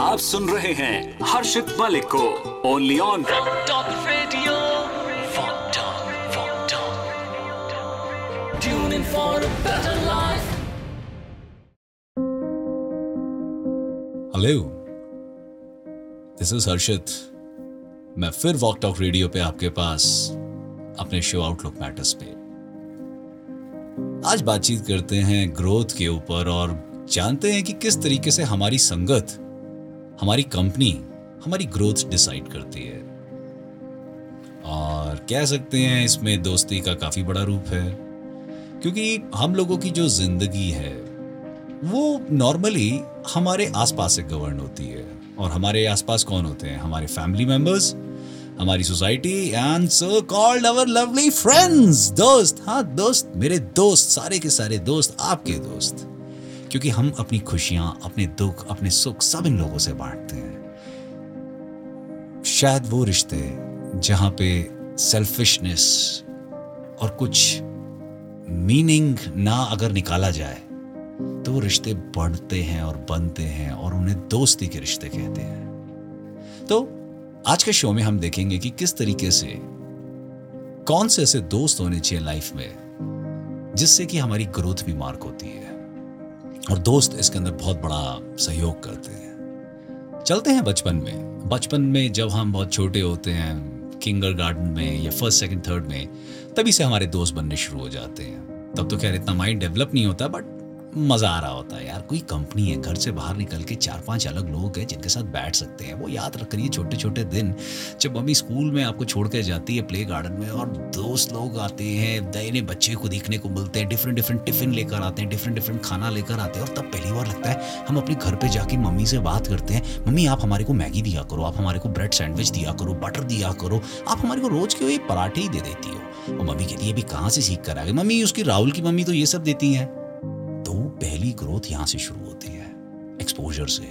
आप सुन रहे हैं हर्षित मलिक को only on better life. Hello this is Harshit मैं फिर वॉक टॉक रेडियो पे आपके पास अपने शो आउटलुक मैटर्स पे। आज बातचीत करते हैं ग्रोथ के ऊपर और जानते हैं कि किस तरीके से हमारी संगत हमारी कंपनी हमारी ग्रोथ डिसाइड करती है। और कह सकते हैं इसमें दोस्ती का काफ़ी बड़ा रूप है। क्योंकि हम लोगों की जो ज़िंदगी है, वो नॉर्मली हमारे आसपास से गवर्न होती है। और हमारे आसपास कौन होते हैं? हमारे फैमिली मेंबर्स हमारी society and so called our lovely friends दोस्त। हाँ दोस्त, मेरे दोस्त, सारे के सारे दोस्त, आपके दोस्त। क्योंकि हम अपनी खुशियाँ, अपने दुख, अपने सुख सब इन लोगों से बांटते हैं। शायद वो रिश्ते जहाँ पे सेल्फिशनेस और कुछ मीनिंग ना अगर निकाला जाए तो वो रिश्ते बढ़ते हैं और बनते हैं और उन्हें दोस्ती के रिश्ते कहते हैं। तो आज के शो में हम देखेंगे कि किस तरीके से, कौन से ऐसे दोस्त होने चाहिए लाइफ में, जिससे कि हमारी ग्रोथ भी मार्क होती है। और दोस्त इसके अंदर बहुत बड़ा सहयोग करते हैं। चलते हैं बचपन में। बचपन में जब हम बहुत छोटे होते हैं, किंगर गार्डन में या फ़र्स्ट सेकंड थर्ड में, तभी से हमारे दोस्त बनने शुरू हो जाते हैं। तब तो खैर इतना माइंड डेवलप नहीं होता बट मज़ा आ रहा होता है यार। कोई कंपनी है, घर से बाहर निकल के चार पाँच अलग लोग हैं जिनके साथ बैठ सकते हैं। वो याद रख करिए छोटे छोटे दिन, जब मम्मी स्कूल में आपको छोड़ कर जाती है प्ले गार्डन में और दोस्त लोग आते हैं, नए बच्चे को देखने को मिलते हैं डिफरेंट डिफरेंट टिफ़िन लेकर आते हैं डिफरेंट डिफरेंट खाना लेकर आते हैं और तब पहली बार लगता है हम अपने घर पर जाके मम्मी से बात करते हैं, मम्मी, आप हमारे को मैगी दिया करो, आप हमारे को ब्रेड सैंडविच दिया करो बटर दिया करो, आप हमारे को रोज के पराठे ही दे देती हो। और मम्मी कहती है अभी कहाँ से सीख कर आ गई मम्मी, उसकी राहुल की मम्मी तो ये सब देती हैं। तो पहली ग्रोथ यहाँ से शुरू होती है एक्सपोजर से।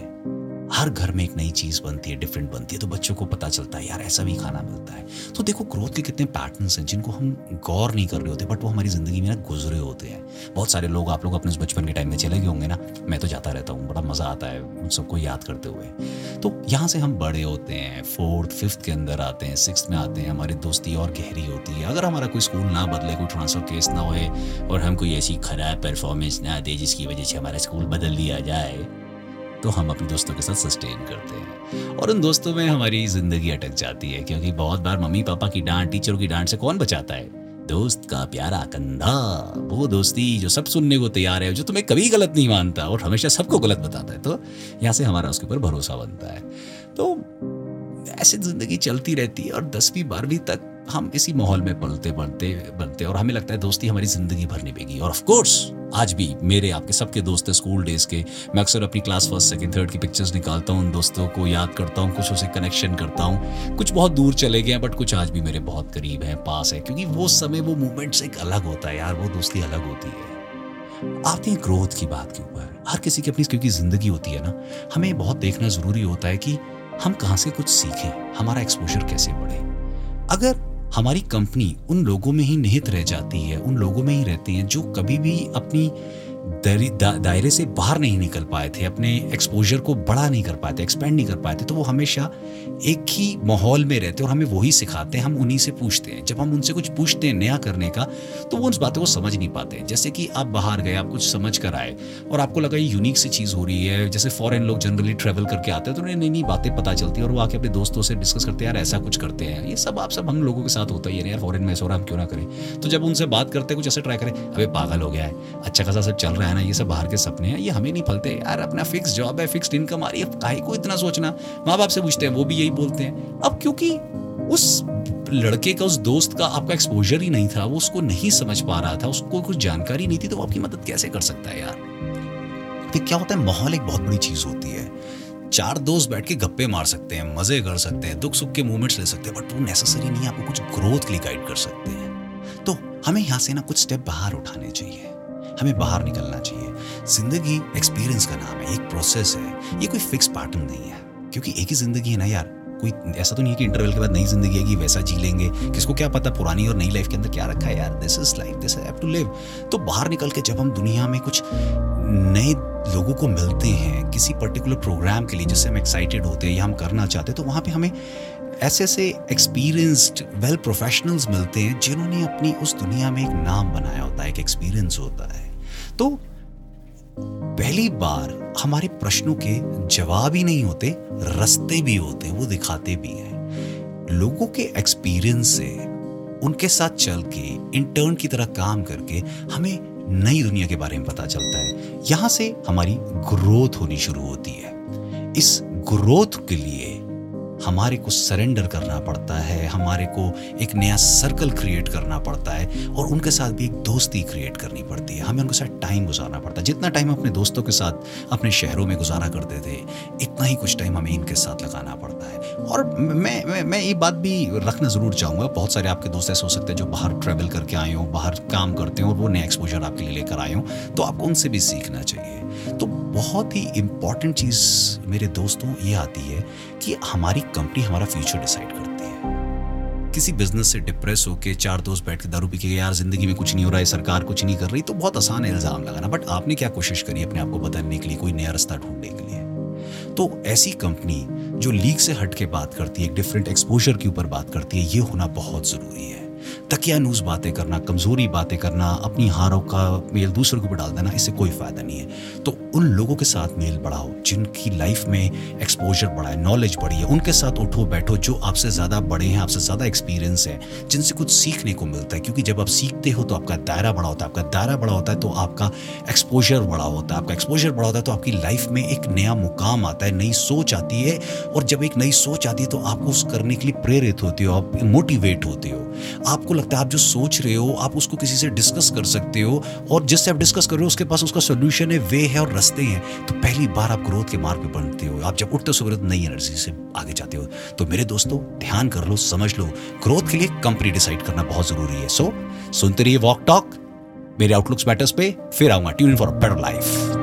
हर घर में एक नई चीज़ बनती है डिफरेंट बनती है तो बच्चों को पता चलता है, यार, ऐसा भी खाना मिलता है। तो देखो ग्रोथ के कितने पैटर्न्स हैं, जिनको हम गौर नहीं कर रहे होते बट वो हमारी ज़िंदगी में ना गुजरे होते हैं। बहुत सारे लोग, आप लोग अपने उस बचपन के टाइम में चले गए होंगे ना, मैं तो जाता रहता हूँ, बड़ा मज़ा आता है उन सबको याद करते हुए। तो यहाँ से हम बड़े होते हैं फोर्थ फिफ्थ के अंदर आते हैं सिक्स में आते हैं, हमारी दोस्ती और गहरी होती है। अगर हमारा कोई स्कूल ना बदले, कोई ट्रांसफ़र केस ना होए, और हम कोई ऐसी खराब परफॉर्मेंस ना दे, जिसकी वजह से हमारा स्कूल बदल दिया जाए तो हम अपने दोस्तों के साथ सस्टेन करते हैं। और उन दोस्तों में हमारी ज़िंदगी अटक जाती है, क्योंकि बहुत बार मम्मी, पापा की डांट, टीचरों की डांट से कौन बचाता है? दोस्त का प्यारा कंधा, वो दोस्ती जो सब सुनने को तैयार है, जो तुम्हें कभी गलत नहीं मानता और हमेशा सबको गलत बताता है तो यहाँ से हमारा उसके ऊपर भरोसा बनता है। तो ऐसे ज़िंदगी चलती रहती है और दसवीं, बारहवीं तक हम इसी माहौल में पलते बढ़ते बनते और हमें लगता है दोस्ती हमारी ज़िंदगी भर निभेगी। और ऑफ़ कोर्स आज भी मेरे, आपके सबके दोस्त हैं स्कूल डेज़ के। मैं अक्सर अपनी क्लास फ़र्स्ट सेकंड थर्ड की पिक्चर्स निकालता हूँ, उन दोस्तों को याद करता हूँ, कुछ उसे कनेक्शन करता हूँ। कुछ बहुत दूर चले गए हैं बट कुछ आज भी मेरे बहुत करीब हैं, पास है। क्योंकि वो समय, वो मूवमेंट्स एक अलग होता है यार, वो दोस्ती अलग होती है। हैं ग्रोथ की बात के? ऊपर हर किसी की अपनी, क्योंकि ज़िंदगी होती है ना, हमें बहुत देखना ज़रूरी होता है कि हम कहाँ से कुछ सीखें, हमारा एक्सपोजर कैसे बढ़े। अगर हमारी कंपनी उन लोगों में ही निहित रह जाती है, उन लोगों में ही रहती है जो कभी भी अपनी दायरे से बाहर नहीं निकल पाए थे, अपने एक्सपोजर को बड़ा नहीं कर पाए थे एक्सपेंड नहीं कर पाए थे तो वो हमेशा एक ही माहौल में रहते और हमें वही सिखाते हैं, हम उन्हीं से पूछते हैं। जब हम उनसे कुछ पूछते हैं नया करने का तो वो उस बातों को समझ नहीं पाते जैसे कि आप बाहर गए, आप कुछ समझ कर आए और आपको लगा ये यूनिक सी चीज़ हो रही है। जैसे फॉरेन लोग जनरली ट्रेवल करके आते हैं तो उन्हें नई नई बातें पता चलती है और वो आके अपने दोस्तों से डिस्कस करते हैं, यार, ऐसा कुछ करते हैं। ये सब आप सब हम लोगों के साथ होता ही है यार फॉरेन में ऐसा हो रहा हम क्यों ना करें? तो जब उनसे बात करते हैं, कुछ ऐसे ट्राई करें, अबे, पागल हो गया है अच्छा खासा सब चल रहा है ना, ये सब बाहर के सपने हैं, ये हमें नहीं फलते यार, अपना फिक्स जॉब है फिक्स इनकम आ रही है काहे को इतना सोचना? माँ बाप से पूछते हैं, वो भी यही बोलते हैं। अब क्योंकि उस लड़के का, उस दोस्त का आपका एक्सपोजर ही नहीं था, वो उसको नहीं समझ पा रहा था, उसको कुछ जानकारी नहीं थी तो वो आपकी मदद कैसे कर सकता है यार? फिर क्या होता है, माहौल एक बहुत बड़ी चीज़ होती है। चार दोस्त बैठ के गप्पे मार सकते हैं, मज़े कर सकते हैं दुख सुख के मूवमेंट्स ले सकते हैं बट वो नेसेसरी नहीं आपको कुछ ग्रोथ के लिए गाइड कर सकते हैं। तो हमें यहाँ से ना कुछ स्टेप बाहर उठाने चाहिए। हमें बाहर निकलना चाहिए। ज़िंदगी एक्सपीरियंस का नाम है, एक प्रोसेस है। ये कोई फिक्स पैटर्न नहीं है, क्योंकि एक ही ज़िंदगी है ना यार। कोई ऐसा तो नहीं है कि इंटरवल के बाद नई ज़िंदगी आएगी, वैसा जी लेंगे। किसको क्या पता पुरानी और नई लाइफ के अंदर क्या रखा है यार। This is life this have to live तो बाहर निकल के जब हम दुनिया में कुछ नए लोगों को मिलते हैं, किसी पर्टिकुलर प्रोग्राम के लिए जिससे हम एक्साइटेड होते हैं या हम करना चाहते हैं तो वहाँ पे हमें ऐसे ऐसे एक्सपीरियंस्ड वेल प्रोफेशनल्स मिलते हैं जिन्होंने अपनी उस दुनिया में एक नाम बनाया होता है, एक एक्सपीरियंस होता है। तो पहली बार हमारे प्रश्नों के जवाब ही नहीं होते, रस्ते भी होते हैं, वो दिखाते भी हैं। लोगों के एक्सपीरियंस से, उनके साथ चल के इंटर्न की तरह काम करके हमें नई दुनिया के बारे में पता चलता है। यहाँ से हमारी ग्रोथ होनी शुरू होती है। इस ग्रोथ के लिए हमारे को सरेंडर करना पड़ता है, हमारे को एक नया सर्कल क्रिएट करना पड़ता है और उनके साथ भी एक दोस्ती क्रिएट करनी पड़ती है। हमें उनके साथ टाइम गुजारना पड़ता है। जितना टाइम अपने दोस्तों के साथ, अपने शहरों में गुजारा करते थे, इतना ही कुछ टाइम हमें इनके साथ लगाना पड़ता है। और मैं मैं मैं ये बात भी रखना ज़रूर चाहूँगा। बहुत सारे आपके दोस्त ऐसे हो सकते हैं जो बाहर ट्रैवल करके आए हों, बाहर काम करते हो और वो नया एक्सपोजर आपके लिए लेकर आए हों। तो आपको उनसे भी सीखना चाहिए। तो बहुत ही इंपॉर्टेंट चीज़ मेरे दोस्तों ये आती है कि हमारी कंपनी हमारा फ्यूचर डिसाइड करती है। किसी बिज़नेस से डिप्रेस होके चार दोस्त बैठ के दारू पी के यार ज़िंदगी में कुछ नहीं हो रहा है, सरकार कुछ नहीं कर रही तो बहुत आसान है इल्ज़ाम लगाना। बट आपने क्या कोशिश करी अपने आप को बदलने के लिए, कोई नया रास्ता ढूँढने के लिए? तो ऐसी कंपनी जो लीग से हट के बात करती है डिफरेंट एक्सपोजर के ऊपर बात करती है, ये होना बहुत ज़रूरी है। तकियानूस बातें करना, कमज़ोरी बातें करना, अपनी हारों का मेल दूसरों के ऊपर डाल देना, इससे कोई फ़ायदा नहीं है। तो उन लोगों के साथ मेल बढ़ाओ, जिनकी लाइफ में एक्सपोजर बढ़ा है नॉलेज बढ़ी है, उनके साथ उठो, बैठो, जो आपसे ज़्यादा बड़े हैं, आपसे ज़्यादा एक्सपीरियंस है, जिनसे कुछ सीखने को मिलता है। क्योंकि जब आप सीखते हो तो आपका दायरा बड़ा होता है, आपका दायरा बड़ा होता है तो आपका एक्सपोजर बड़ा होता है। आपका एक्सपोजर बड़ा होता है तो आपकी लाइफ में एक नया मुकाम आता है, नई सोच आती है, और जब एक नई सोच आती है तो आपको उस करने के लिए प्रेरित होते हो, आप मोटिवेट होते हो। आपको लगता है आप जो सोच रहे हो, आप उसको किसी से डिस्कस कर सकते हो और जिससे आप डिस्कस कर रहे हो, उसके पास उसका सोल्यूशन है वे है और रास्ते हैं। तो पहली बार आप ग्रोथ के मार्ग पे बढ़ते हो। आप जब उठते हो, सुबह नई एनर्जी से आगे जाते हो। तो मेरे दोस्तों, ध्यान कर लो, समझ लो ग्रोथ के लिए कंपनी डिसाइड करना बहुत ज़रूरी है। सो सुनते रहिए वॉक टॉक मेरे आउटलुक्स मैटर्स पे, फिर आऊँगा। Tune for better life